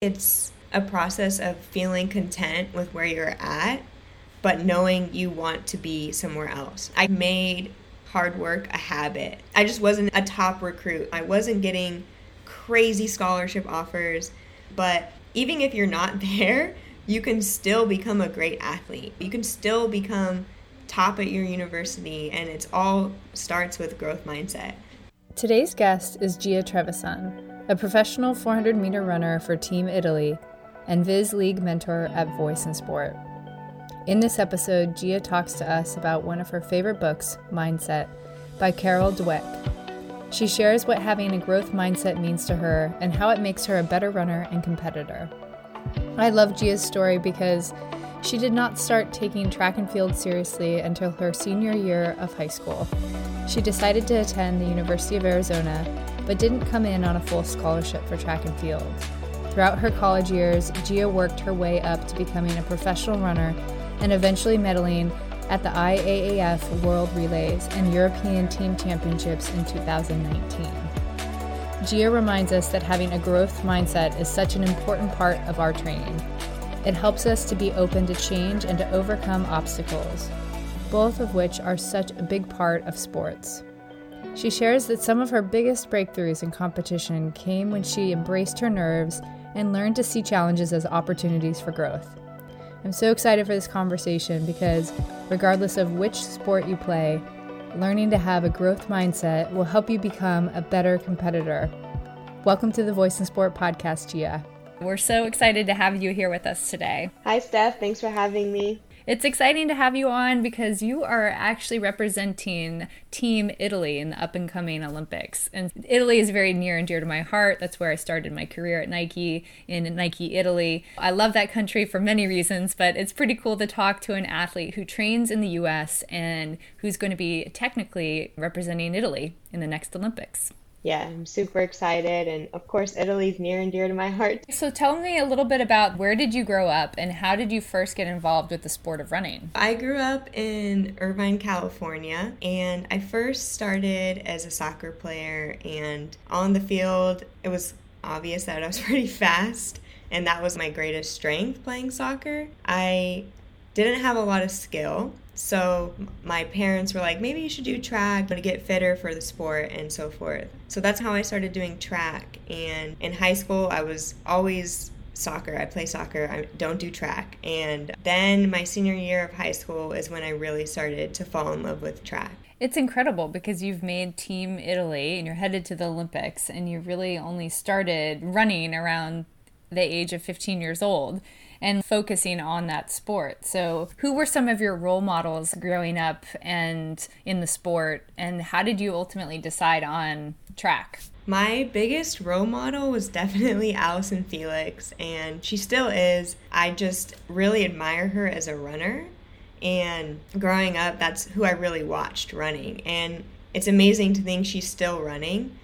It's a process of feeling content with where you're at, but knowing you want to be somewhere else. I made hard work a habit. I just wasn't a top recruit. I wasn't getting crazy scholarship offers, but even if you're not there, you can still become a great athlete. You can still become top at your university and it's all starts with growth mindset. Today's guest is Gia Trevisan, a professional 400 meter runner for Team Italy and VIS League mentor at Voice in Sport. In this episode, Gia talks to us about one of her favorite books, Mindset, by Carol Dweck. She shares what having a growth mindset means to her and how it makes her a better runner and competitor. I love Gia's story because she did not start taking track and field seriously until her senior year of high school. She decided to attend the University of Arizona, but didn't come in on a full scholarship for track and field. Throughout her college years, Gia worked her way up to becoming a professional runner and eventually medaling at the IAAF World Relays and European Team Championships in 2019. Gia reminds us that having a growth mindset is such an important part of our training. It helps us to be open to change and to overcome obstacles, both of which are such a big part of sports. She shares that some of her biggest breakthroughs in competition came when she embraced her nerves and learned to see challenges as opportunities for growth. I'm so excited for this conversation because, regardless of which sport you play, learning to have a growth mindset will help you become a better competitor. Welcome to the Voice in Sport podcast, Gia. We're so excited to have you here with us today. Hi, Steph. Thanks for having me. It's exciting to have you on because you are actually representing Team Italy in the up and coming Olympics. And Italy is very near and dear to my heart. That's where I started my career at Nike in Nike Italy. I love that country for many reasons, but it's pretty cool to talk to an athlete who trains in the US and who's going to be technically representing Italy in the next Olympics yeah, I'm super excited. And of course, Italy's near and dear to my heart. So tell me a little bit about where did you grow up and how did you first get involved with the sport of running? I grew up in Irvine, California, and I first started as a soccer player. And on the field, it was obvious that I was pretty fast. And that was my greatest strength playing soccer. I didn't have a lot of skill. So my parents were like, maybe you should do track to get fitter for the sport and so forth. So that's how I started doing track. And in high school, I was always soccer. I play soccer. I don't do track. And then my senior year of high school is when I really started to fall in love with track. It's incredible because you've made Team Italy and you're headed to the Olympics and you really only started running around the age of 15 years old and focusing on that sport. So, who were some of your role models growing up and in the sport, and how did you ultimately decide on track? My biggest role model was definitely Allyson Felix, and she still is. I just really admire her as a runner. And growing up, that's who I really watched running. And it's amazing to think she's still running.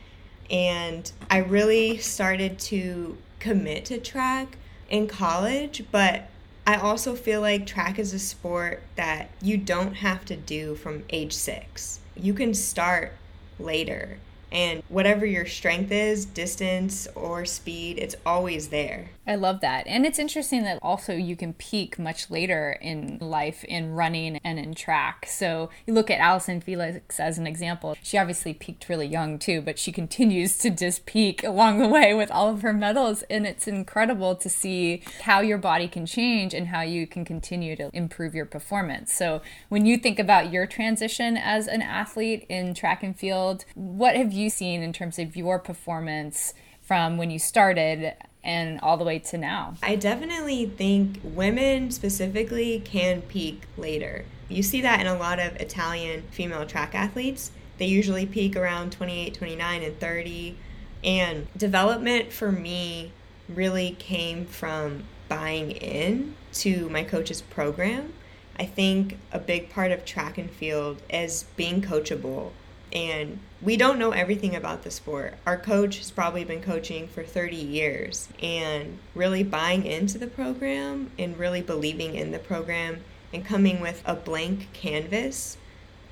And I really started to commit to track in college, but I also feel like track is a sport that you don't have to do from age six. You can start later and whatever your strength is, distance or speed, it's always there. I love that. And it's interesting that also you can peak much later in life in running and in track. So you look at Allyson Felix as an example. She obviously peaked really young too, but she continues to just peak along the way with all of her medals. And it's incredible to see how your body can change and how you can continue to improve your performance. So when you think about your transition as an athlete in track and field, what have you you seen in terms of your performance from when you started and all the way to now? I definitely think women specifically can peak later. You see that in a lot of Italian female track athletes. They usually peak around 28, 29, and 30. And development for me really came from buying in to my coach's program. I think a big part of track and field is being coachable and we don't know everything about the sport. Our coach has probably been coaching for 30 years and really buying into the program and really believing in the program and coming with a blank canvas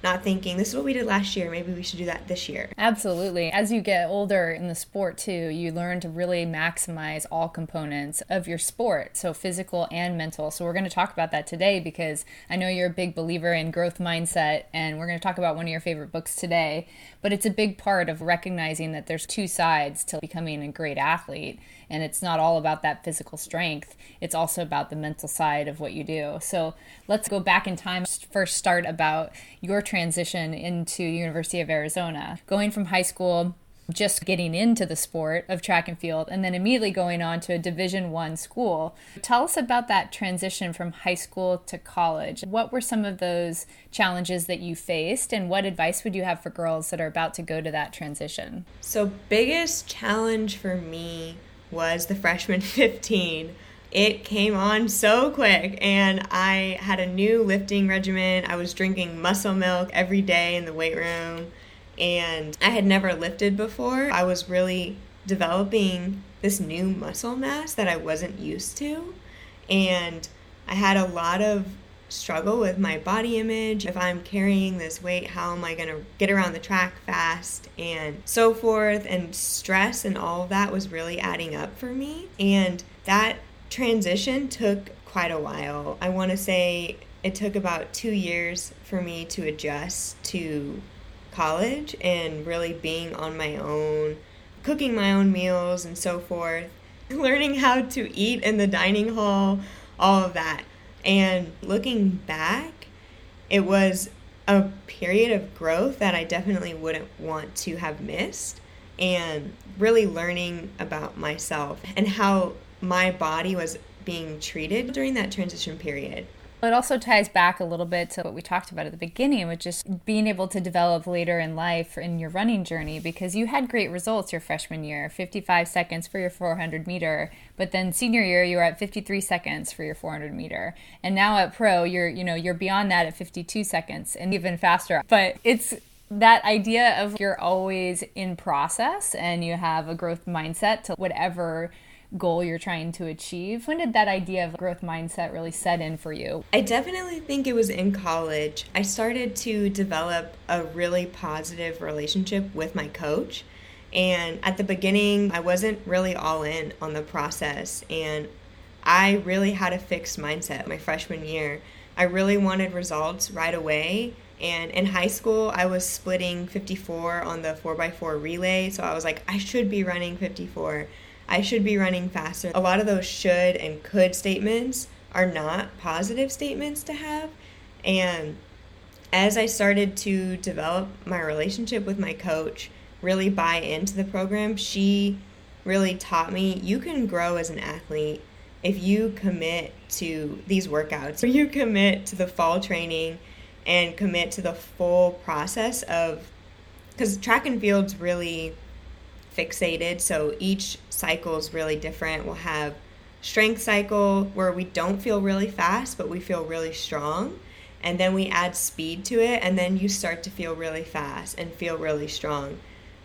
not thinking this is what we did last year. Maybe we should do that this year. Absolutely. As you get older in the sport too you learn to really maximize all components of your sport so physical and mental. So we're going to talk about that today because i know you're a big believer in growth mindset and we're going to talk about one of your favorite books today. But it's a big part of recognizing that there's two sides to becoming a great athlete and it's not all about that physical strength. It's also about the mental side of what you do. So let's go back in time first start about your transition into university of arizona. Going from high school just getting into the sport of track and field and then immediately going on to a division one school. Tell us about that transition from high school to college. What were some of those challenges that you faced and what advice would you have for girls that are about to go to that transition? So biggest challenge for me was the freshman 15. It came on so quick, and I had a new lifting regimen. I was drinking muscle milk every day in the weight room, and I had never lifted before. I was really developing this new muscle mass that I wasn't used to, and I had a lot of struggle with my body image. If I'm carrying this weight, how am I going to get around the track fast and so forth? And stress and all of that was really adding up for me. And that transition took quite a while. I want to say it took about two years for me to adjust to college and really being on my own, cooking my own meals and so forth, learning how to eat in the dining hall, all of that. And looking back, it was a period of growth that I definitely wouldn't want to have missed. And really learning about myself and how my body was being treated during that transition period. It also ties back a little bit to what we talked about at the beginning, which is being able to develop later in life in your running journey because you had great results your freshman year 55 seconds for your 400 meter, but then senior year you were at 53 seconds for your 400 meter. And now at pro, you're, you know, you're beyond that at 52 seconds and even faster. But it's that idea of you're always in process and you have a growth mindset to whatever goal you're trying to achieve. When did that idea of growth mindset really set in for you? I definitely think it was in college. I started to develop a really positive relationship with my coach. And at the beginning, I wasn't really all in on the process. And I really had a fixed mindset my freshman year. I really wanted results right away. And in high school, I was splitting 54 on the 4x4 relay. So I was like, I should be running 54. I should be running faster. A lot of those should and could statements are not positive statements to have. And as I started to develop my relationship with my coach, really buy into the program, she really taught me you can grow as an athlete if you commit to these workouts, or you commit to the fall training and commit to the full process of because track and field's really fixated. So each cycle is really different. We'll have strength cycle where we don't feel really fast, but we feel really strong. And then we add speed to it, and then you start to feel really fast and feel really strong.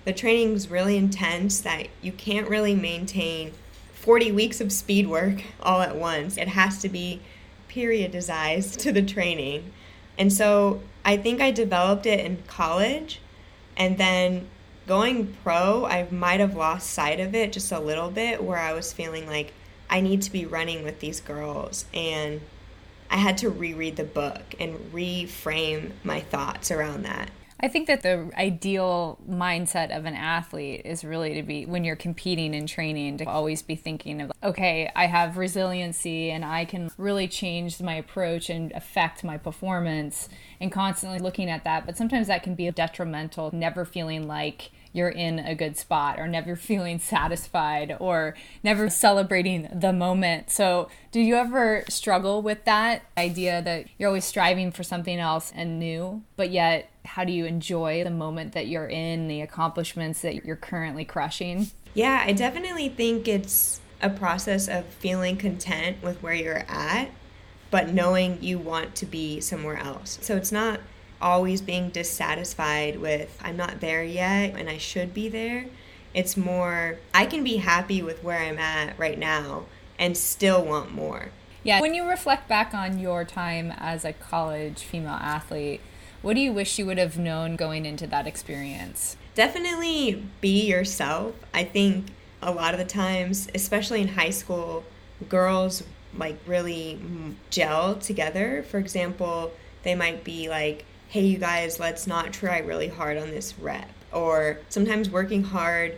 The training is really intense that you can't really maintain 40 weeks of speed work all at once. It has to be periodized to the training. And so I think I developed it in college and then going pro, I might have lost sight of it just a little bit where I was feeling like I need to be running with these girls and I had to reread the book and reframe my thoughts around that. I think that the ideal mindset of an athlete is really to be when you're competing and training to always be thinking of okay, I have resiliency and I can really change my approach and affect my performance and constantly looking at that. But sometimes that can be detrimental, never feeling like you're in a good spot or never feeling satisfied or never celebrating the moment. So, do you ever struggle with that idea that you're always striving for something else and new, but yet how do you enjoy the moment that you're in, the accomplishments that you're currently crushing? Yeah, I definitely think it's a process of feeling content with where you're at, but knowing you want to be somewhere else. So it's not always being dissatisfied with I'm not there yet and I should be there. It's more I can be happy with where I'm at right now and still want more. Yeah, when you reflect back on your time as a college female athlete, What do you wish you would have known going into that experience? Definitely be yourself. I think a lot of the times, especially in high school, girls like really gel together. For example, they might be like, hey, you guys, let's not try really hard on this rep. Or sometimes working hard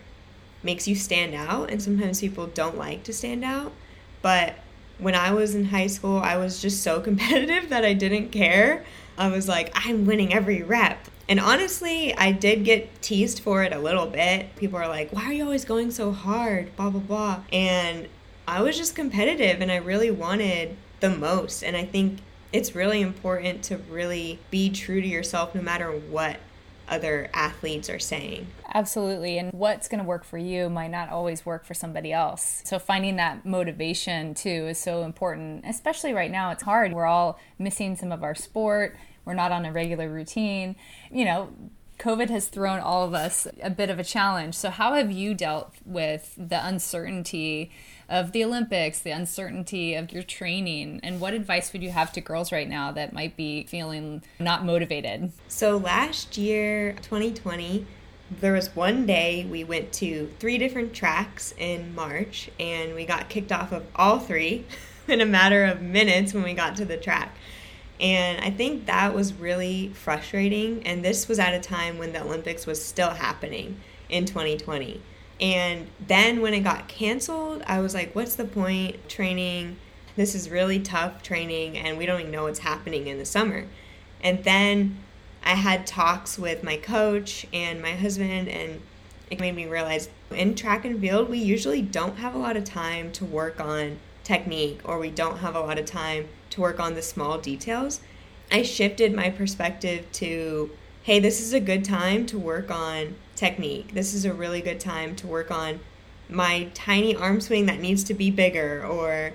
makes you stand out, and sometimes people don't like to stand out. But when I was in high school, I was just so competitive that I didn't care. I was like, I'm winning every rep. And honestly, I did get teased for it a little bit. People are like, why are you always going so hard? Blah, blah, blah. And I was just competitive and I really wanted the most. And I think it's really important to really be true to yourself no matter what other athletes are saying. Absolutely. And what's going to work for you might not always work for somebody else. So finding that motivation too is so important, especially right now. It's hard. We're all missing some of our sport, we're not on a regular routine. You know, COVID has thrown all of us a bit of a challenge. So, how have you dealt with the uncertainty of the Olympics, the uncertainty of your training, and what advice would you have to girls right now that might be feeling not motivated? So, last year, 2020, there was one day we went to three different tracks in March, and we got kicked off of all three in a matter of minutes when we got to the track. And I think that was really frustrating. And this was at a time when the Olympics was still happening in 2020. And then when it got canceled, I was like, what's the point training? This is really tough training, and we don't even know what's happening in the summer. And then I had talks with my coach and my husband, and it made me realize in track and field, we usually don't have a lot of time to work on technique, or we don't have a lot of time work on the small details. I shifted my perspective to hey, this is a good time to work on technique. This is a really good time to work on my tiny arm swing that needs to be bigger or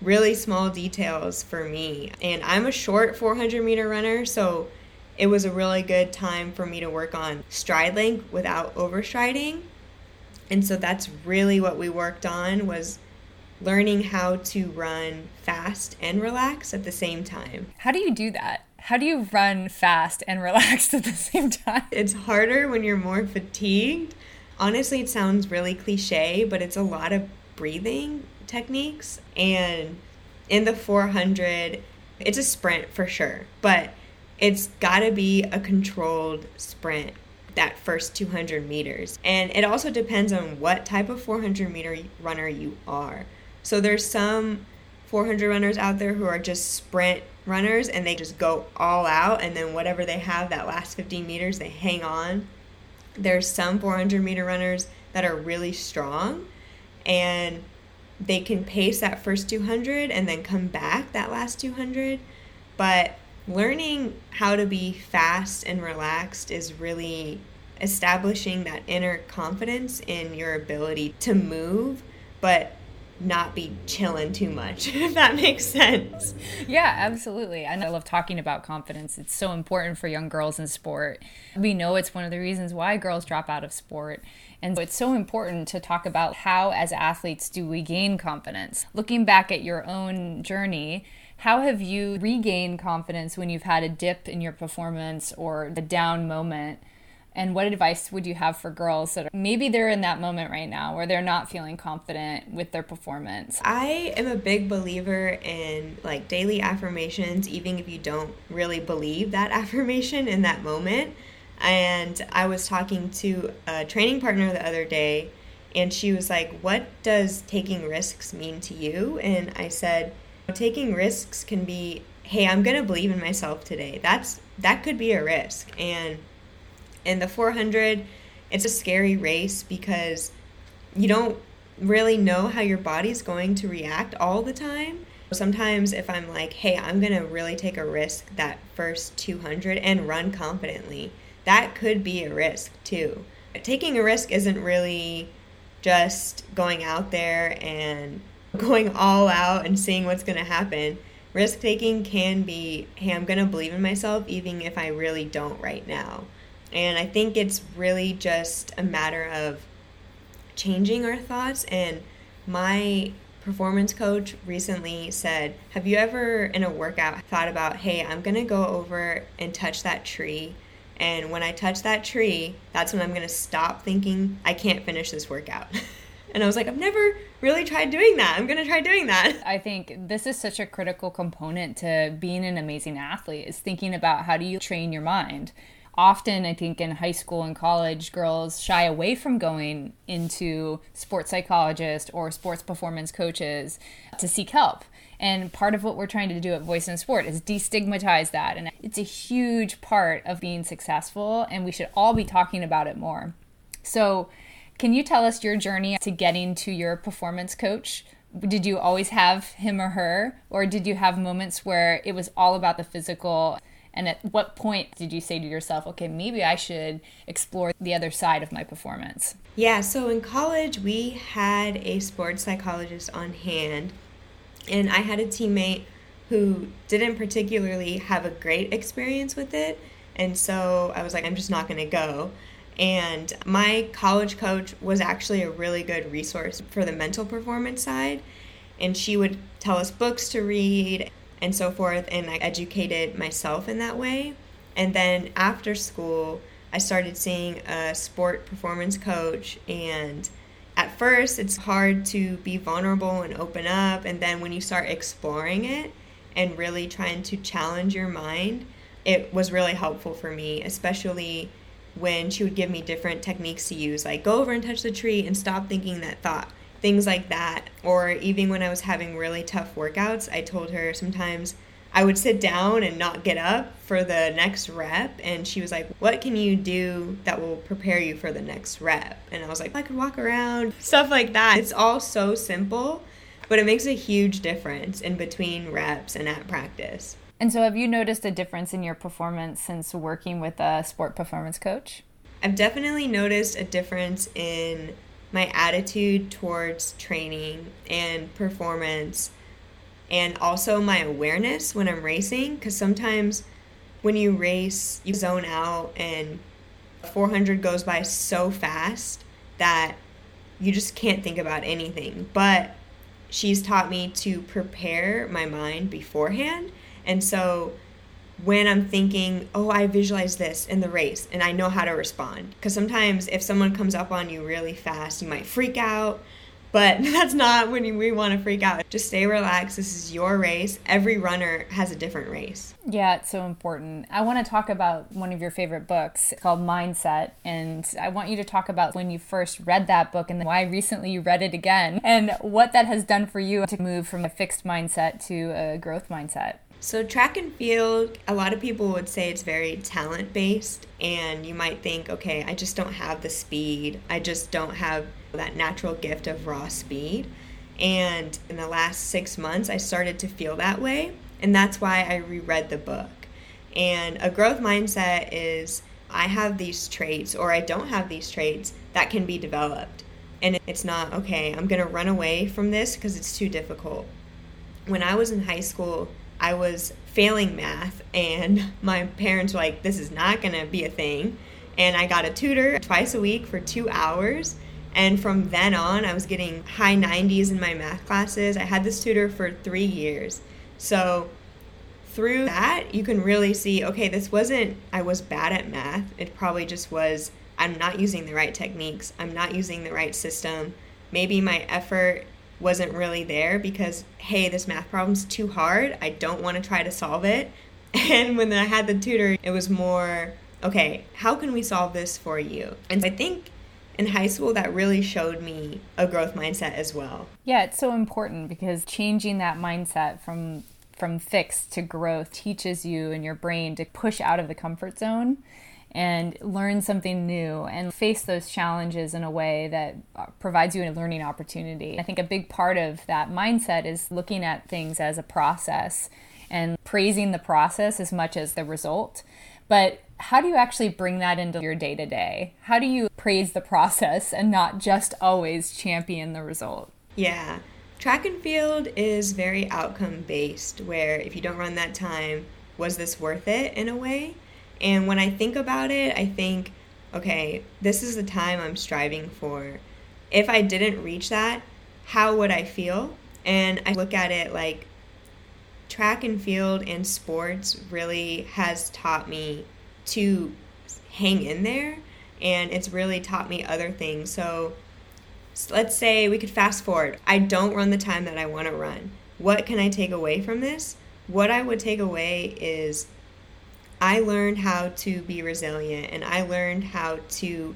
really small details for me. And I'm a short 400 meter runner, so it was a really good time for me to work on stride length without overstriding. And so that's really what we worked on was learning how to run fast and relax at the same time. How do you do that? How do you run fast and relaxed at the same time? It's harder when you're more fatigued. Honestly, it sounds really cliche, but it's a lot of breathing techniques. And in the 400, it's a sprint for sure, but it's got to be a controlled sprint that first 200 meters. And it also depends on what type of 400 meter runner you are. So there's some 400 runners out there who are just sprint runners and they just go all out and then whatever they have that last 15 meters they hang on. There's some 400 meter runners that are really strong and they can pace that first 200 and then come back that last 200 but learning how to be fast and relaxed is really establishing that inner confidence in your ability to move but not be chilling too much, if that makes sense. Yeah, absolutely. And I love talking about confidence. It's so important for young girls in sport. We know it's one of the reasons why girls drop out of sport. And it's so important to talk about how, as athletes, do we gain confidence. Looking back at your own journey, how have you regained confidence when you've had a dip in your performance or a down moment? And what advice would you have for girls that are, maybe they're in that moment right now where they're not feeling confident with their performance? I am a big believer in like daily affirmations, even if you don't really believe that affirmation in that moment. And I was talking to a training partner the other day, and she was like, What does taking risks mean to you? And I said, Taking risks can be, hey, I'm gonna believe in myself today. That's that could be a risk. And in the 400, it's a scary race because you don't really know how your body's going to react all the time. Sometimes, if I'm like, hey, I'm going to really take a risk that first 200 and run confidently, that could be a risk too. Taking a risk isn't really just going out there and going all out and seeing what's going to happen. Risk taking can be, hey, I'm going to believe in myself even if I really don't right now. And I think it's really just a matter of changing our thoughts. And my performance coach recently said, Have you ever in a workout thought about, hey, I'm going to go over and touch that tree? And when I touch that tree, that's when I'm going to stop thinking I can't finish this workout. and I was like, I've never really tried doing that. I'm going to try doing that. I think this is such a critical component to being an amazing athlete is thinking about how do you train your mind often i think in high school and college girls shy away from going into sports psychologists or sports performance coaches to seek help. And part of what we're trying to do at voice in sport is destigmatize that. And it's a huge part of being successful and we should all be talking about it more. So can you tell us your journey to getting to your performance coach? Did you always have him or her or did you have moments where it was all about the physical and at what point did you say to yourself, okay, maybe I should explore the other side of my performance? Yeah, so in college, we had a sports psychologist on hand, and I had a teammate who didn't particularly have a great experience with it. And so I was like, I'm just not going to go. And my college coach was actually a really good resource for the mental performance side. And she would tell us books to read and so forth. And I educated myself in that way. And then after school, I started seeing a sport performance coach. And at first, it's hard to be vulnerable and open up. And then when you start exploring it and really trying to challenge your mind, it was really helpful for me, especially when she would give me different techniques to use, like go over and touch the tree and stop thinking that thought things like that. Or even when I was having really tough workouts, I told her sometimes I would sit down and not get up for the next rep. And she was like, What can you do that will prepare you for the next rep? And I was like, I could walk around, stuff like that. It's all so simple, but it makes a huge difference in between reps and at practice. And so, have you noticed a difference in your performance since working with a sport performance coach? I've definitely noticed a difference in my attitude towards training and performance and also my awareness when I'm racing because sometimes when you race you zone out and 400 goes by so fast that you just can't think about anything. But she's taught me to prepare my mind beforehand. And so when I'm thinking, oh, I visualize this in the race and I know how to respond. Because sometimes if someone comes up on you really fast, you might freak out. But that's not when we want to freak out. Just stay relaxed. This is your race. Every runner has a different race. Yeah, it's so important. I want to talk about one of your favorite books called Mindset. And I want you to talk about when you first read that book and why recently you read it again and what that has done for you to move from a fixed mindset to a growth mindset. So, track and field, a lot of people would say it's very talent based, and you might think, okay, I just don't have the speed. I just don't have that natural gift of raw speed. And in the last six months, I started to feel that way, and that's why I reread the book. And a growth mindset is I have these traits, or I don't have these traits that can be developed. And it's not, okay, I'm going to run away from this because it's too difficult. When I was in high school, I was failing math, and my parents were like, this is not going to be a thing. And I got a tutor twice a week for two hours. And from then on, I was getting high 90s in my math classes. I had this tutor for three years. So through that, you can really see okay, this wasn't, I was bad at math. It probably just was, I'm not using the right techniques, I'm not using the right system. Maybe my effort wasn't really there because hey this math problem's too hard. I don't want to try to solve it. And when i had the tutor it was more okay how can we solve this for you? And i think in high school that really showed me a growth mindset as well. Yeah it's so important because changing that mindset from from fixed to growth teaches you and your brain to push out of the comfort zone and learn something new and face those challenges in a way that provides you a learning opportunity. I think a big part of that mindset is looking at things as a process and praising the process as much as the result. But how do you actually bring that into your day to day? How do you praise the process and not just always champion the result? Yeah. Track and field is very outcome based, where if you don't run that time, was this worth it in a way? And when I think about it, I think, okay, this is the time I'm striving for. If I didn't reach that, how would I feel? And I look at it like track and field and sports really has taught me to hang in there and it's really taught me other things. So, let's say we could fast forward. I don't run the time that I want to run. What can I take away from this? What I would take away is I learned how to be resilient and I learned how to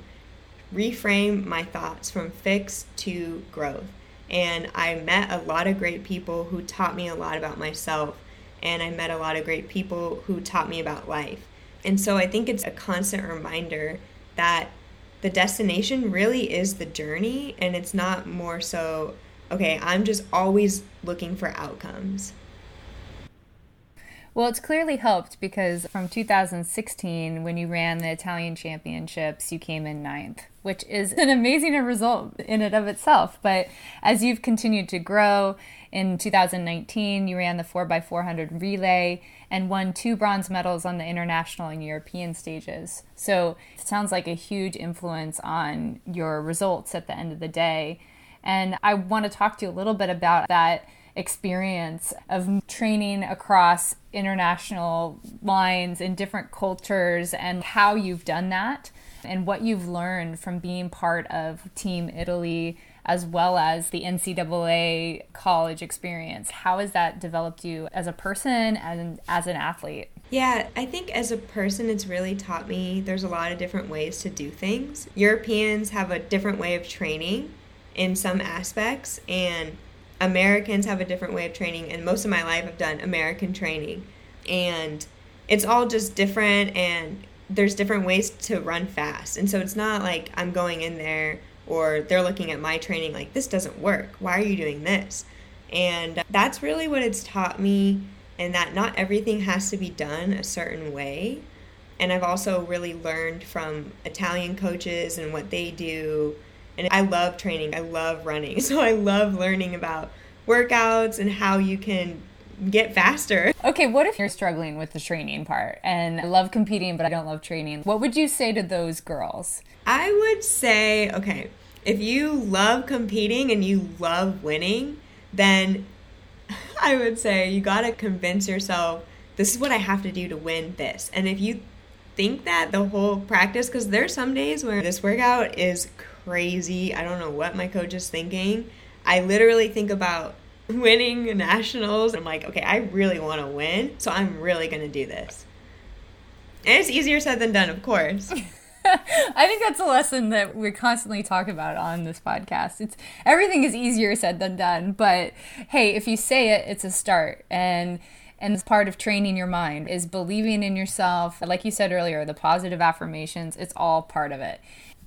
reframe my thoughts from fixed to growth. And I met a lot of great people who taught me a lot about myself. And I met a lot of great people who taught me about life. And so I think it's a constant reminder that the destination really is the journey and it's not more so, okay, I'm just always looking for outcomes. Well, it's clearly helped because from 2016, when you ran the Italian championships, you came in ninth, which is an amazing result in and of itself. But as you've continued to grow, in 2019, you ran the 4x400 relay and won two bronze medals on the international and European stages. So it sounds like a huge influence on your results at the end of the day. And I want to talk to you a little bit about that experience of training across international lines in different cultures and how you've done that and what you've learned from being part of Team Italy as well as the NCAA college experience. How has that developed you as a person and as an athlete? Yeah, I think as a person, it's really taught me there's a lot of different ways to do things. Europeans have a different way of training in some aspects, and Americans have a different way of training, and most of my life I've done American training. And it's all just different, and there's different ways to run fast. And so it's not like I'm going in there or they're looking at my training like, this doesn't work. Why are you doing this? And that's really what it's taught me, and that not everything has to be done a certain way. And I've also really learned from Italian coaches and what they do and I love training, I love running. So I love learning about workouts and how you can get faster. Okay, what if you're struggling with the training part and I love competing, but I don't love training? What would you say to those girls? I would say, okay, if you love competing and you love winning, then I would say you got to convince yourself this is what I have to do to win this. And if you think that the whole practice, because there's some days where this workout is crazy. I don't know what my coach is thinking. I literally think about winning nationals. I'm like, okay, I really want to win, so I'm really going to do this. And it's easier said than done, of course. I think that's a lesson that we constantly talk about on this podcast. It's everything is easier said than done, but hey, if you say it, it's a start. And and it's part of training your mind is believing in yourself. Like you said earlier, the positive affirmations, it's all part of it.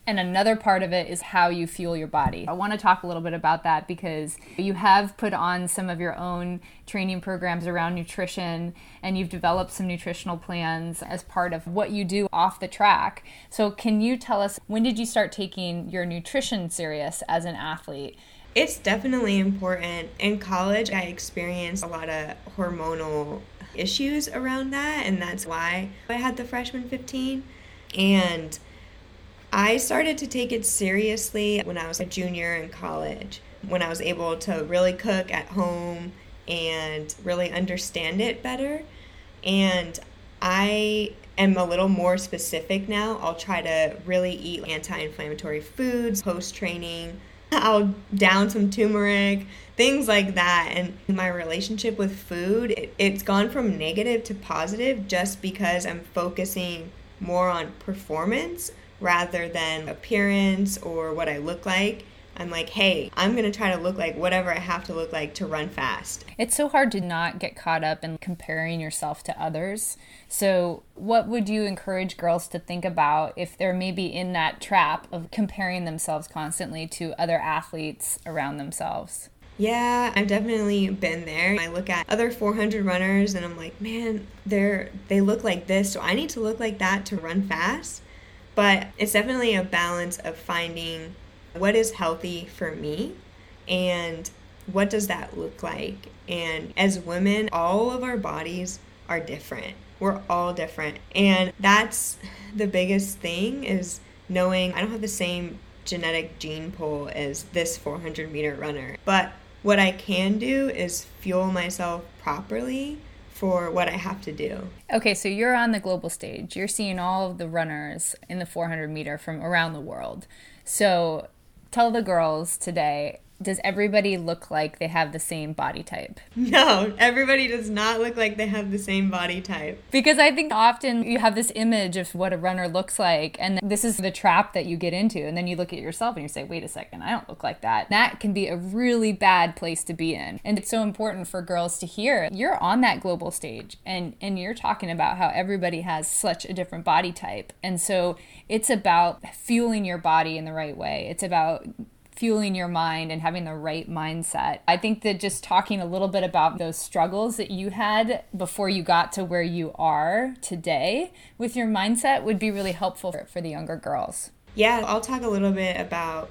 And another part of it is how you fuel your body. I want to talk a little bit about that because you have put on some of your own training programs around nutrition and you've developed some nutritional plans as part of what you do off the track. So, can you tell us when did you start taking your nutrition serious as an athlete? It's definitely important. In college, I experienced a lot of hormonal issues around that, and that's why I had the freshman 15. And I started to take it seriously when I was a junior in college, when I was able to really cook at home and really understand it better. And I am a little more specific now. I'll try to really eat anti inflammatory foods post training. I'll down some turmeric, things like that. And my relationship with food, it, it's gone from negative to positive just because I'm focusing more on performance rather than appearance or what I look like. I'm like, hey, I'm going to try to look like whatever I have to look like to run fast. It's so hard to not get caught up in comparing yourself to others. So, what would you encourage girls to think about if they're maybe in that trap of comparing themselves constantly to other athletes around themselves? Yeah, I've definitely been there. I look at other 400 runners and I'm like, man, they're they look like this, so I need to look like that to run fast. But it's definitely a balance of finding what is healthy for me and what does that look like. And as women, all of our bodies are different. We're all different. And that's the biggest thing is knowing I don't have the same genetic gene pool as this 400 meter runner. But what I can do is fuel myself properly for what I have to do. Okay, so you're on the global stage. You're seeing all of the runners in the 400 meter from around the world. So tell the girls today does everybody look like they have the same body type? No, everybody does not look like they have the same body type. Because I think often you have this image of what a runner looks like, and this is the trap that you get into. And then you look at yourself and you say, wait a second, I don't look like that. That can be a really bad place to be in. And it's so important for girls to hear you're on that global stage and, and you're talking about how everybody has such a different body type. And so it's about fueling your body in the right way. It's about fueling your mind and having the right mindset. I think that just talking a little bit about those struggles that you had before you got to where you are today with your mindset would be really helpful for, for the younger girls. Yeah, I'll talk a little bit about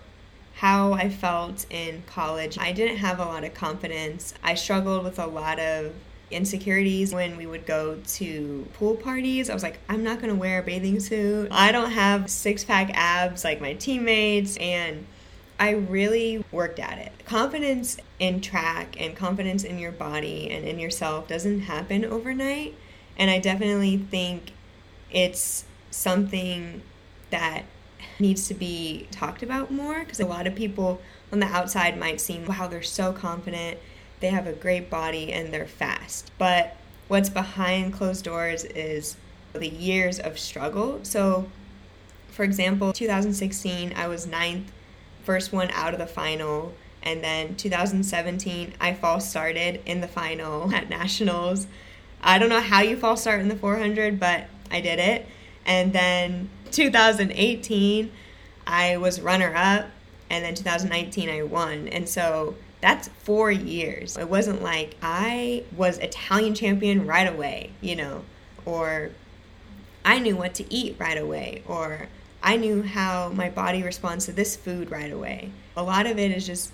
how I felt in college. I didn't have a lot of confidence. I struggled with a lot of insecurities when we would go to pool parties. I was like, I'm not gonna wear a bathing suit. I don't have six pack abs like my teammates. And I really worked at it. Confidence in track and confidence in your body and in yourself doesn't happen overnight. And I definitely think it's something that needs to be talked about more because a lot of people on the outside might seem, wow, they're so confident, they have a great body, and they're fast. But what's behind closed doors is the years of struggle. So, for example, 2016, I was ninth first one out of the final. And then 2017, I false started in the final at nationals. I don't know how you false start in the 400, but I did it. And then 2018, I was runner up. And then 2019, I won. And so that's four years. It wasn't like I was Italian champion right away, you know, or I knew what to eat right away, or I knew how my body responds to this food right away. A lot of it is just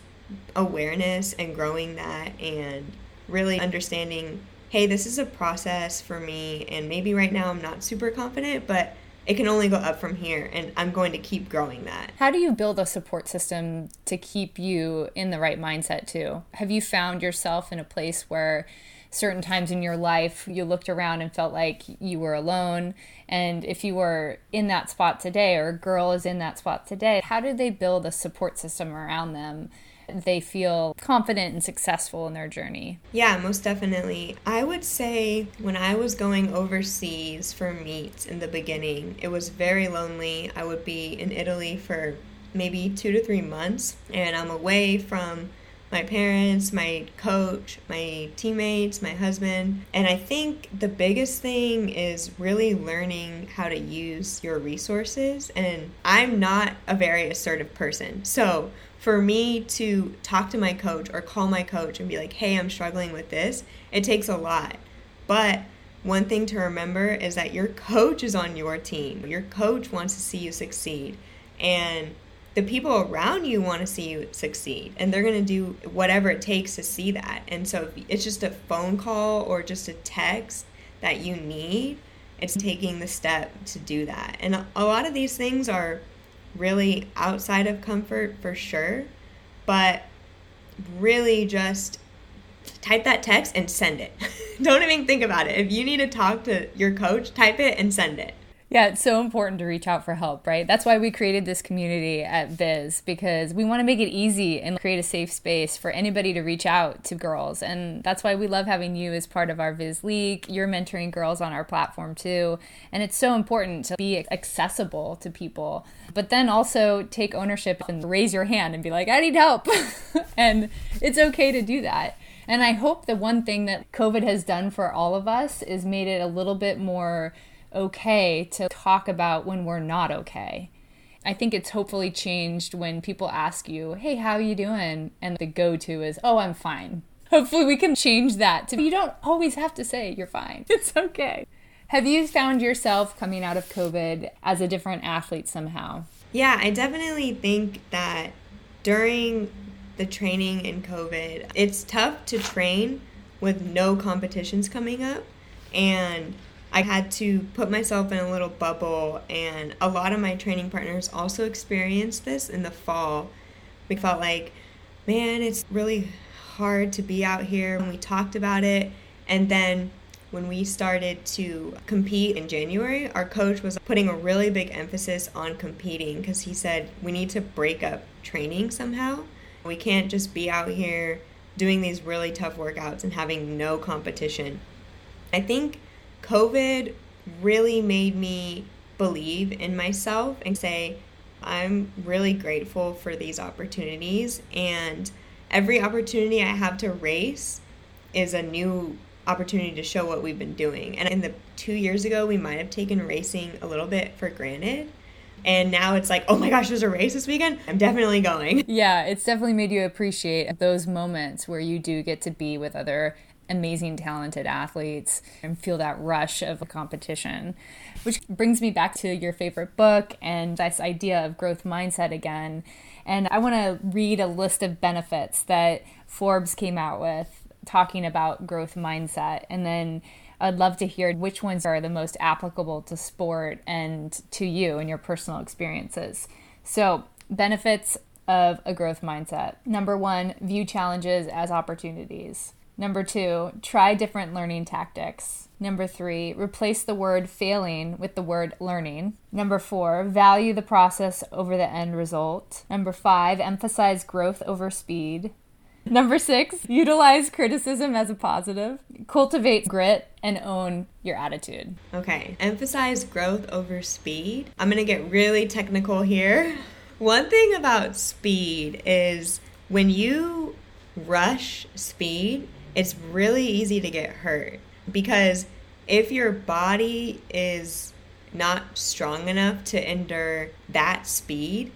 awareness and growing that and really understanding hey, this is a process for me, and maybe right now I'm not super confident, but it can only go up from here, and I'm going to keep growing that. How do you build a support system to keep you in the right mindset, too? Have you found yourself in a place where certain times in your life you looked around and felt like you were alone and if you were in that spot today or a girl is in that spot today how do they build a support system around them they feel confident and successful in their journey. Yeah, most definitely. I would say when I was going overseas for meets in the beginning, it was very lonely. I would be in Italy for maybe two to three months, and I'm away from my parents, my coach, my teammates, my husband. And I think the biggest thing is really learning how to use your resources. And I'm not a very assertive person. So for me to talk to my coach or call my coach and be like, hey, I'm struggling with this, it takes a lot. But one thing to remember is that your coach is on your team. Your coach wants to see you succeed. And the people around you want to see you succeed and they're going to do whatever it takes to see that. And so it's just a phone call or just a text that you need, it's taking the step to do that. And a lot of these things are really outside of comfort for sure, but really just type that text and send it. Don't even think about it. If you need to talk to your coach, type it and send it. Yeah, it's so important to reach out for help, right? That's why we created this community at VIS because we want to make it easy and create a safe space for anybody to reach out to girls. And that's why we love having you as part of our VIS League. You're mentoring girls on our platform too. And it's so important to be accessible to people, but then also take ownership and raise your hand and be like, I need help. and it's okay to do that. And I hope the one thing that COVID has done for all of us is made it a little bit more okay to talk about when we're not okay. I think it's hopefully changed when people ask you, "Hey, how are you doing?" and the go-to is, "Oh, I'm fine." Hopefully we can change that to you don't always have to say you're fine. It's okay. Have you found yourself coming out of COVID as a different athlete somehow? Yeah, I definitely think that during the training in COVID, it's tough to train with no competitions coming up. And I had to put myself in a little bubble, and a lot of my training partners also experienced this in the fall. We felt like, man, it's really hard to be out here. And we talked about it. And then when we started to compete in January, our coach was putting a really big emphasis on competing because he said we need to break up training somehow. We can't just be out here doing these really tough workouts and having no competition. I think COVID really made me believe in myself and say, I'm really grateful for these opportunities. And every opportunity I have to race is a new opportunity to show what we've been doing. And in the two years ago, we might have taken racing a little bit for granted. And now it's like, oh my gosh, there's a race this weekend. I'm definitely going. Yeah, it's definitely made you appreciate those moments where you do get to be with other amazing, talented athletes and feel that rush of competition. Which brings me back to your favorite book and this idea of growth mindset again. And I want to read a list of benefits that Forbes came out with talking about growth mindset. And then I'd love to hear which ones are the most applicable to sport and to you and your personal experiences. So, benefits of a growth mindset. Number one, view challenges as opportunities. Number two, try different learning tactics. Number three, replace the word failing with the word learning. Number four, value the process over the end result. Number five, emphasize growth over speed. Number six, utilize criticism as a positive. Cultivate grit and own your attitude. Okay, emphasize growth over speed. I'm gonna get really technical here. One thing about speed is when you rush speed, it's really easy to get hurt because if your body is not strong enough to endure that speed,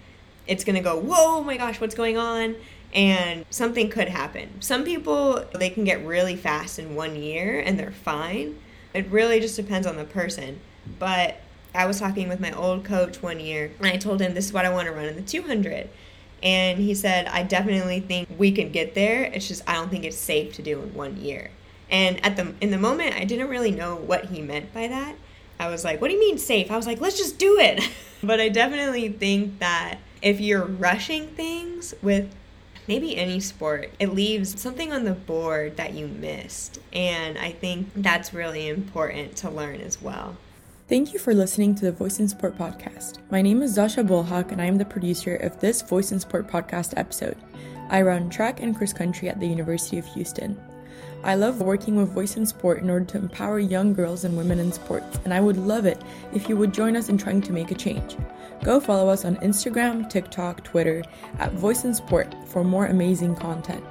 it's going to go, whoa, oh my gosh, what's going on? And something could happen. Some people, they can get really fast in one year and they're fine. It really just depends on the person. But I was talking with my old coach one year and I told him, this is what I want to run in the 200 and he said i definitely think we can get there. It's just i don't think it's safe to do in one year. And at the in the moment i didn't really know what he meant by that. I was like what do you mean safe? I was like let's just do it. But i definitely think that if you're rushing things with maybe any sport, it leaves something on the board that you missed. And I think that's really important to learn as well. Thank you for listening to the Voice in Sport podcast. My name is Zasha Bolhak, and I am the producer of this Voice in Sport podcast episode. I run track and cross country at the University of Houston. I love working with Voice in Sport in order to empower young girls and women in sports, and I would love it if you would join us in trying to make a change. Go follow us on Instagram, TikTok, Twitter at Voice in Sport for more amazing content.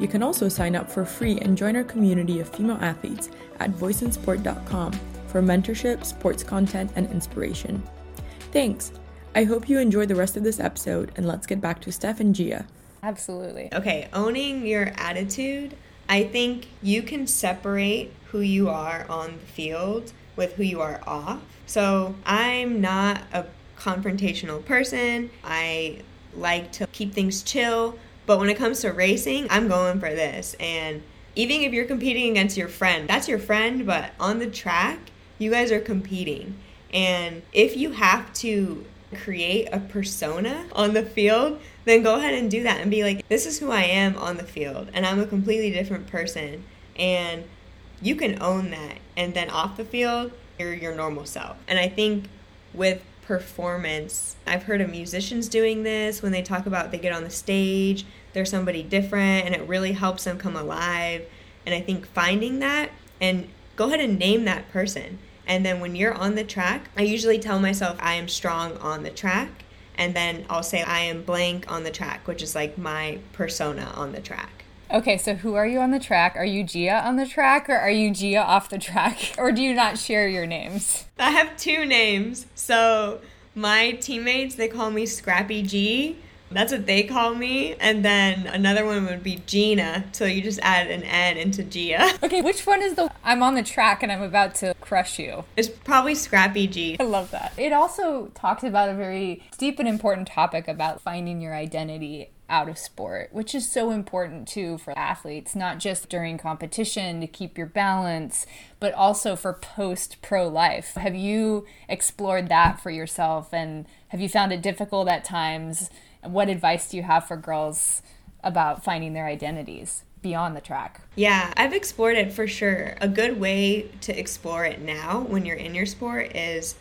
You can also sign up for free and join our community of female athletes at voiceinsport.com for mentorship, sports content, and inspiration. Thanks! I hope you enjoy the rest of this episode, and let's get back to Steph and Gia. Absolutely. Okay, owning your attitude. I think you can separate who you are on the field with who you are off. So I'm not a confrontational person. I like to keep things chill. But when it comes to racing, I'm going for this. And even if you're competing against your friend, that's your friend, but on the track, you guys are competing. And if you have to create a persona on the field, then go ahead and do that and be like, this is who I am on the field, and I'm a completely different person. And you can own that. And then off the field, you're your normal self. And I think with performance, I've heard of musicians doing this when they talk about they get on the stage, they're somebody different, and it really helps them come alive. And I think finding that and go ahead and name that person and then when you're on the track, I usually tell myself I am strong on the track. And then I'll say I am blank on the track, which is like my persona on the track. Okay, so who are you on the track? Are you Gia on the track or are you Gia off the track? Or do you not share your names? I have two names. So my teammates, they call me Scrappy G that's what they call me. And then another one would be Gina. So you just add an N into Gia. Okay, which one is the I'm on the track and I'm about to crush you? It's probably Scrappy G. I love that. It also talks about a very deep and important topic about finding your identity out of sport, which is so important too for athletes, not just during competition to keep your balance, but also for post pro life. Have you explored that for yourself and have you found it difficult at times? What advice do you have for girls about finding their identities? beyond the track. Yeah, I've explored it for sure. A good way to explore it now when you're in your sport is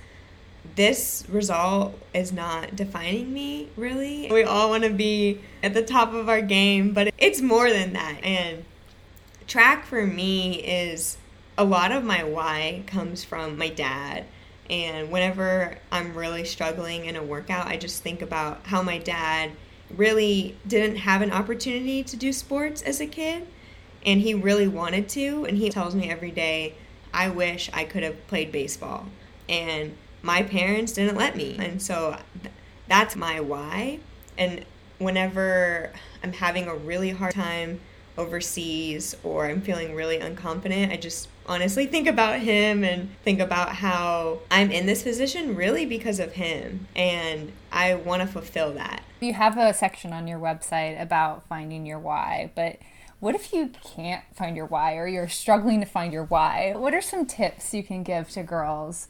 this result is not defining me really. We all want to be at the top of our game, but it's more than that. And track for me is a lot of my why comes from my dad. And whenever I'm really struggling in a workout, I just think about how my dad really didn't have an opportunity to do sports as a kid. And he really wanted to. And he tells me every day, I wish I could have played baseball. And my parents didn't let me. And so that's my why. And whenever I'm having a really hard time overseas or I'm feeling really unconfident, I just honestly think about him and think about how I'm in this position really because of him. And I want to fulfill that. You have a section on your website about finding your why, but what if you can't find your why or you're struggling to find your why? What are some tips you can give to girls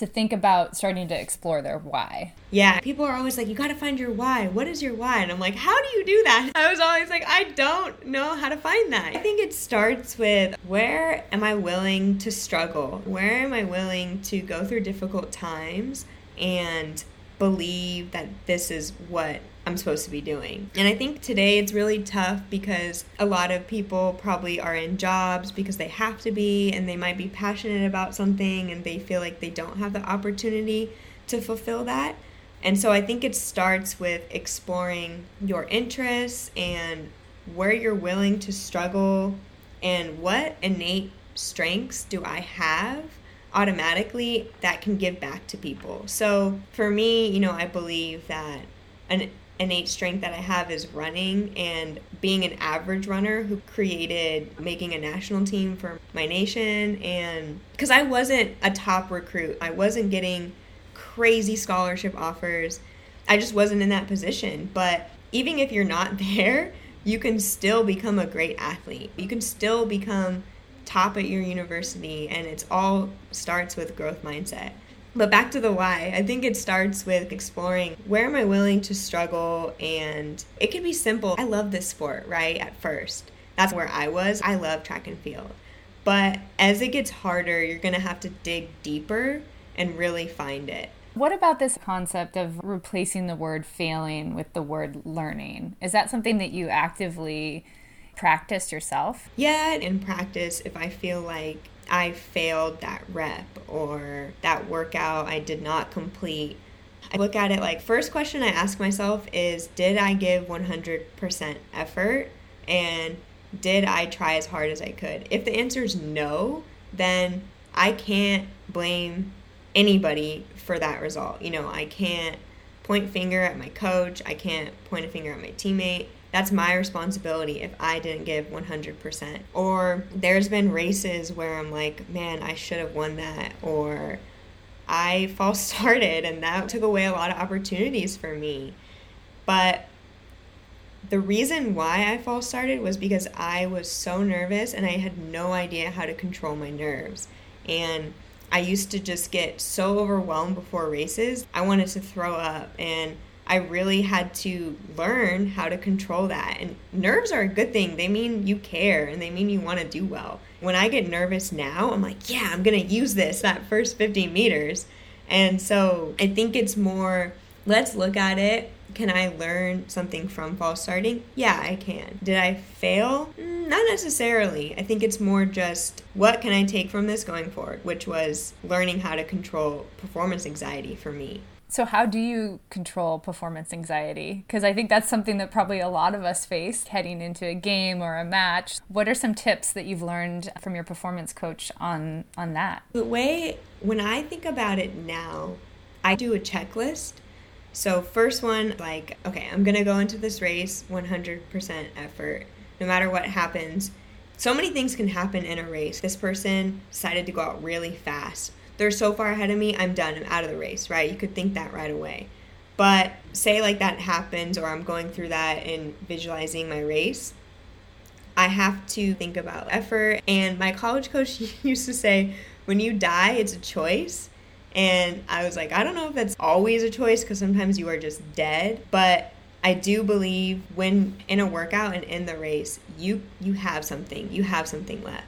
to think about starting to explore their why. Yeah, people are always like, you gotta find your why. What is your why? And I'm like, how do you do that? I was always like, I don't know how to find that. I think it starts with where am I willing to struggle? Where am I willing to go through difficult times and believe that this is what I'm supposed to be doing. And I think today it's really tough because a lot of people probably are in jobs because they have to be and they might be passionate about something and they feel like they don't have the opportunity to fulfill that. And so I think it starts with exploring your interests and where you're willing to struggle and what innate strengths do I have automatically that can give back to people. So for me, you know, I believe that an innate strength that I have is running and being an average runner who created making a national team for my nation. And because I wasn't a top recruit, I wasn't getting crazy scholarship offers. I just wasn't in that position. But even if you're not there, you can still become a great athlete. You can still become top at your university, and it's all starts with growth mindset. But back to the why, I think it starts with exploring where am I willing to struggle and it can be simple. I love this sport, right? At first. That's where I was. I love track and field. But as it gets harder, you're going to have to dig deeper and really find it. What about this concept of replacing the word failing with the word learning? Is that something that you actively practice yourself? Yeah, in practice, if I feel like I failed that rep or that workout I did not complete. I look at it like first question I ask myself is did I give 100% effort and did I try as hard as I could? If the answer is no, then I can't blame anybody for that result. You know, I can't point finger at my coach, I can't point a finger at my teammate that's my responsibility if I didn't give 100%. Or there's been races where I'm like, man, I should have won that. Or I false started and that took away a lot of opportunities for me. But the reason why I false started was because I was so nervous and I had no idea how to control my nerves. And I used to just get so overwhelmed before races. I wanted to throw up and I really had to learn how to control that. And nerves are a good thing. They mean you care and they mean you want to do well. When I get nervous now, I'm like, yeah, I'm going to use this that first 15 meters. And so I think it's more let's look at it. Can I learn something from false starting? Yeah, I can. Did I fail? Mm, not necessarily. I think it's more just what can I take from this going forward, which was learning how to control performance anxiety for me. So, how do you control performance anxiety? Because I think that's something that probably a lot of us face heading into a game or a match. What are some tips that you've learned from your performance coach on on that? The way when I think about it now, I do a checklist. So, first one, like, okay, I'm gonna go into this race 100% effort, no matter what happens. So many things can happen in a race. This person decided to go out really fast they're so far ahead of me, I'm done. I'm out of the race, right? You could think that right away. But say like that happens or I'm going through that and visualizing my race, I have to think about effort. And my college coach used to say, when you die, it's a choice. And I was like, I don't know if that's always a choice because sometimes you are just dead. But I do believe when in a workout and in the race, you you have something. You have something left.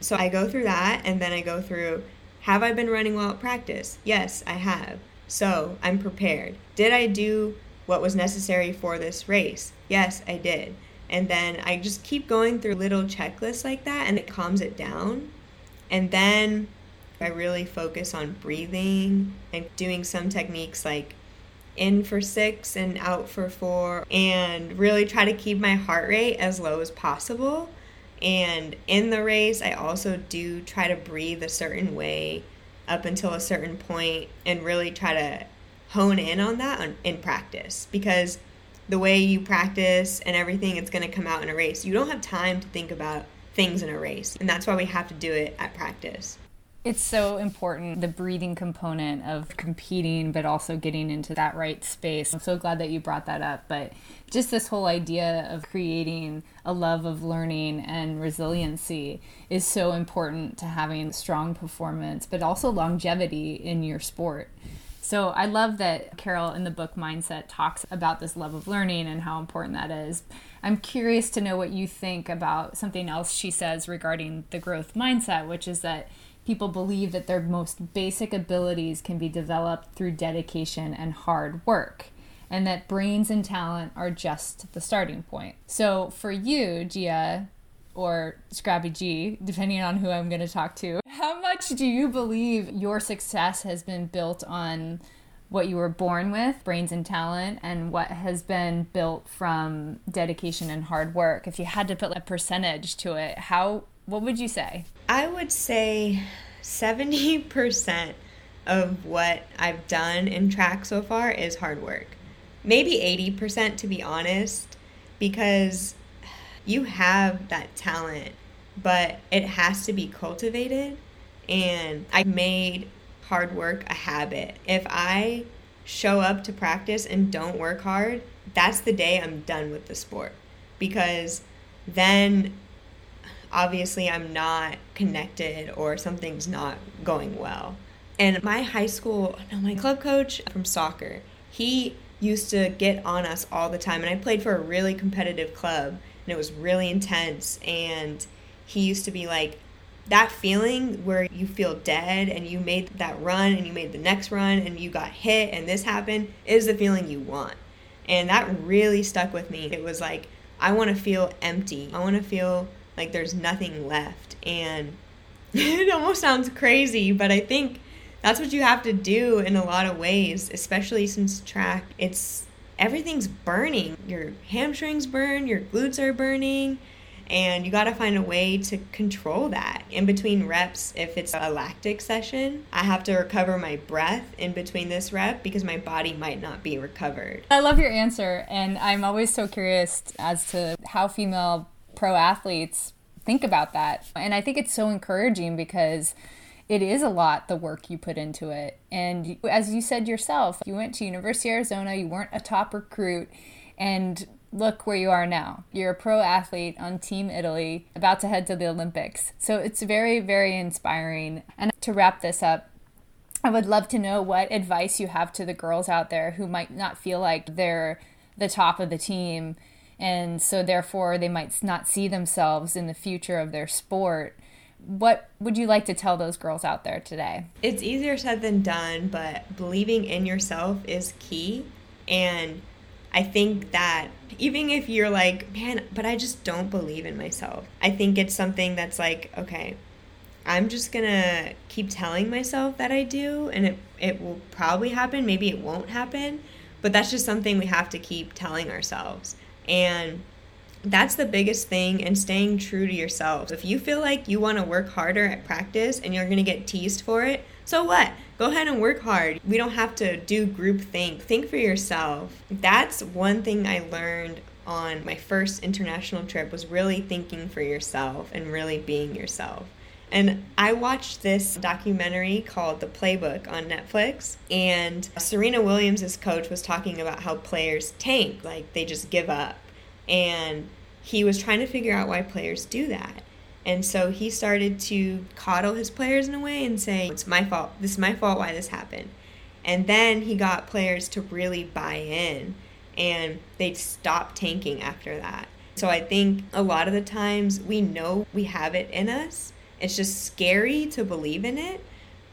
So I go through that and then I go through have I been running well at practice? Yes, I have. So, I'm prepared. Did I do what was necessary for this race? Yes, I did. And then I just keep going through little checklists like that and it calms it down. And then I really focus on breathing and doing some techniques like in for six and out for four, and really try to keep my heart rate as low as possible. And in the race, I also do try to breathe a certain way up until a certain point and really try to hone in on that in practice because the way you practice and everything, it's going to come out in a race. You don't have time to think about things in a race, and that's why we have to do it at practice. It's so important, the breathing component of competing, but also getting into that right space. I'm so glad that you brought that up. But just this whole idea of creating a love of learning and resiliency is so important to having strong performance, but also longevity in your sport. So I love that Carol in the book Mindset talks about this love of learning and how important that is. I'm curious to know what you think about something else she says regarding the growth mindset, which is that people believe that their most basic abilities can be developed through dedication and hard work and that brains and talent are just the starting point. So for you, Gia, or Scrappy G, depending on who I'm going to talk to. How much do you believe your success has been built on what you were born with, brains and talent, and what has been built from dedication and hard work? If you had to put a percentage to it, how what would you say? I would say 70% of what I've done in track so far is hard work. Maybe 80% to be honest, because you have that talent, but it has to be cultivated. And I made hard work a habit. If I show up to practice and don't work hard, that's the day I'm done with the sport. Because then obviously I'm not connected or something's not going well. And my high school, no, my club coach from soccer, he used to get on us all the time. And I played for a really competitive club and it was really intense. And he used to be like, that feeling where you feel dead and you made that run and you made the next run and you got hit and this happened is the feeling you want. And that really stuck with me. It was like, I want to feel empty. I want to feel like there's nothing left. And it almost sounds crazy, but I think that's what you have to do in a lot of ways, especially since track, it's everything's burning. Your hamstrings burn, your glutes are burning, and you got to find a way to control that. In between reps, if it's a lactic session, I have to recover my breath in between this rep because my body might not be recovered. I love your answer, and I'm always so curious as to how female pro athletes think about that. And I think it's so encouraging because it is a lot the work you put into it. And as you said yourself, you went to University of Arizona, you weren't a top recruit, and look where you are now. You're a pro athlete on Team Italy, about to head to the Olympics. So it's very, very inspiring. And to wrap this up, I would love to know what advice you have to the girls out there who might not feel like they're the top of the team. And so, therefore, they might not see themselves in the future of their sport what would you like to tell those girls out there today? It's easier said than done, but believing in yourself is key. And I think that even if you're like, man, but I just don't believe in myself, I think it's something that's like, okay, I'm just gonna keep telling myself that I do, and it, it will probably happen. Maybe it won't happen, but that's just something we have to keep telling ourselves. And that's the biggest thing and staying true to yourself. If you feel like you want to work harder at practice and you're going to get teased for it, so what? Go ahead and work hard. We don't have to do group think. Think for yourself. That's one thing I learned on my first international trip was really thinking for yourself and really being yourself. And I watched this documentary called The Playbook on Netflix, and Serena Williams' coach was talking about how players tank, like they just give up and he was trying to figure out why players do that. And so he started to coddle his players in a way and say, It's my fault. This is my fault why this happened. And then he got players to really buy in and they stop tanking after that. So I think a lot of the times we know we have it in us. It's just scary to believe in it,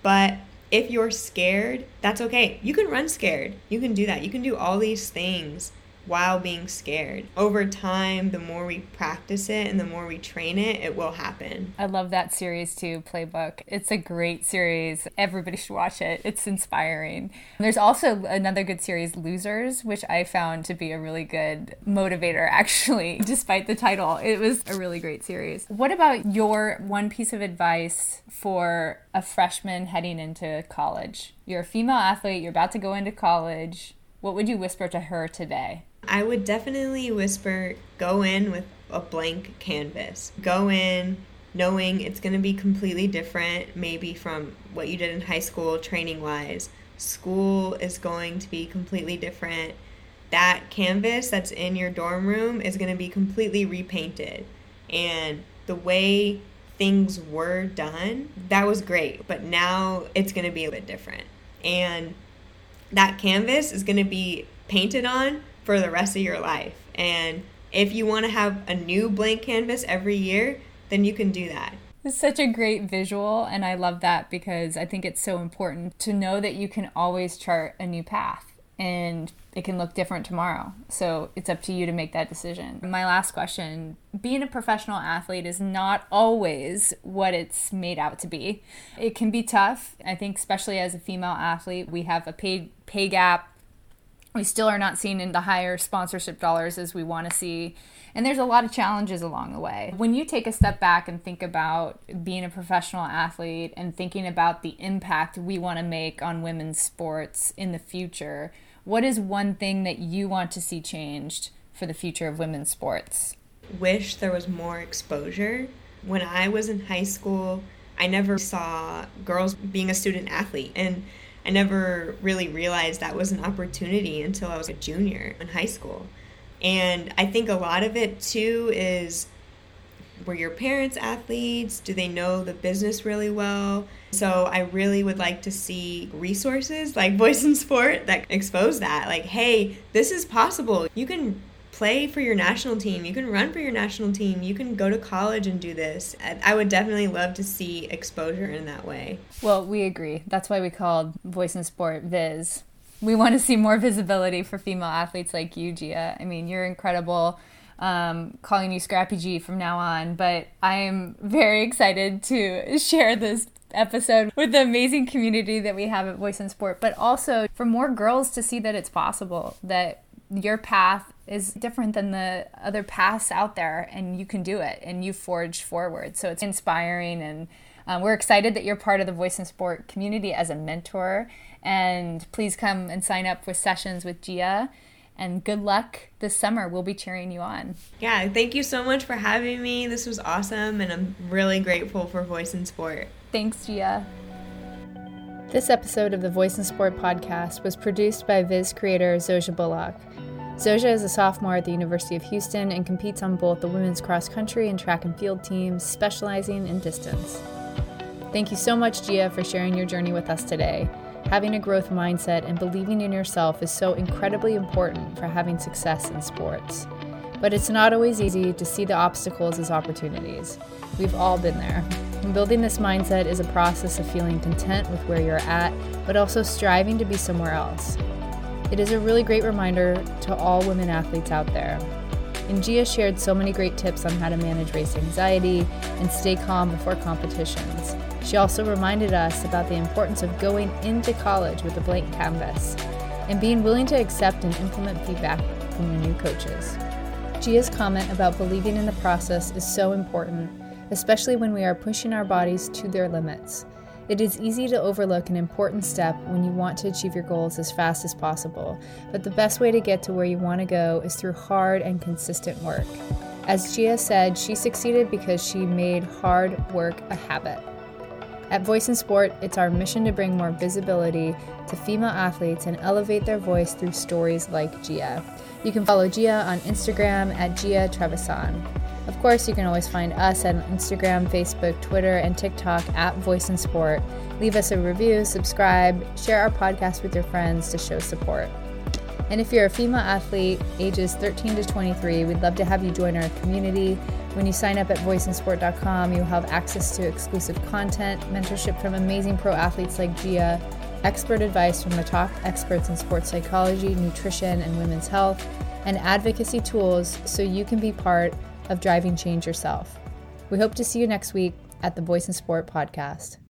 but if you're scared, that's okay. You can run scared. You can do that. You can do all these things while being scared. Over time, the more we practice it and the more we train it, it will happen. I love that series too, Playbook. It's a great series. Everybody should watch it. It's inspiring. There's also another good series, Losers, which I found to be a really good motivator, actually, despite the title. It was a really great series. What about your one piece of advice for a freshman heading into college? You're a female athlete, you're about to go into college. What would you whisper to her today? I would definitely whisper go in with a blank canvas. Go in knowing it's going to be completely different, maybe from what you did in high school training wise. School is going to be completely different. That canvas that's in your dorm room is going to be completely repainted. And the way things were done, that was great. But now it's going to be a bit different. And that canvas is going to be painted on for the rest of your life. And if you want to have a new blank canvas every year, then you can do that. It's such a great visual, and I love that because I think it's so important to know that you can always chart a new path and it can look different tomorrow. So it's up to you to make that decision. My last question being a professional athlete is not always what it's made out to be. It can be tough. I think, especially as a female athlete, we have a pay, pay gap we still are not seeing in the higher sponsorship dollars as we want to see. And there's a lot of challenges along the way. When you take a step back and think about being a professional athlete and thinking about the impact we want to make on women's sports in the future, what is one thing that you want to see changed for the future of women's sports? Wish there was more exposure. When I was in high school, I never saw girls being a student athlete. And I never really realized that was an opportunity until I was a junior in high school. And I think a lot of it too is were your parents athletes? Do they know the business really well? So I really would like to see resources like Voice in Sport that expose that. Like, hey, this is possible. You can play for your national team. You can run for your national team. You can go to college and do this. I would definitely love to see exposure in that way. Well, we agree. That's why we called Voice in Sport VIS. We want to see more visibility for female athletes like you, Gia. I mean, you're incredible. Um, calling you Scrappy G from now on, but I am very excited to share this episode with the amazing community that we have at Voice in Sport, but also for more girls to see that it's possible, that your path is different than the other paths out there and you can do it and you forge forward. So it's inspiring and um, we're excited that you're part of the Voice in Sport community as a mentor. And please come and sign up for sessions with gia. And good luck this summer. We'll be cheering you on. Yeah thank you so much for having me. This was awesome and i'm really grateful for Voice in Sport. Thanks gia. This episode of the Voice in Sport podcast was produced by VIS creator Zoja Bullock. Zoja is a sophomore at the University of Houston and competes on both the women's cross country and track and field teams, specializing in distance. Thank you so much, Gia, for sharing your journey with us today. Having a growth mindset and believing in yourself is so incredibly important for having success in sports. But it's not always easy to see the obstacles as opportunities. We've all been there. And building this mindset is a process of feeling content with where you're at, but also striving to be somewhere else. It is a really great reminder to all women athletes out there. And Gia shared so many great tips on how to manage race anxiety and stay calm before competitions. She also reminded us about the importance of going into college with a blank canvas and being willing to accept and implement feedback from your new coaches. Gia's comment about believing in the process is so important, especially when we are pushing our bodies to their limits. It is easy to overlook an important step when you want to achieve your goals as fast as possible, but the best way to get to where you want to go is through hard and consistent work. As Gia said, she succeeded because she made hard work a habit. At Voice in Sport, it's our mission to bring more visibility to female athletes and elevate their voice through stories like Gia. You can follow Gia on Instagram at Gia Trevisan. Of course, you can always find us on Instagram, Facebook, Twitter, and TikTok at Voice in Sport. Leave us a review, subscribe, share our podcast with your friends to show support. And if you're a female athlete ages 13 to 23, we'd love to have you join our community. When you sign up at voiceinsport.com, you'll have access to exclusive content, mentorship from amazing pro athletes like Gia, expert advice from the top experts in sports psychology, nutrition, and women's health, and advocacy tools so you can be part of driving change yourself. We hope to see you next week at the Voice in Sport podcast.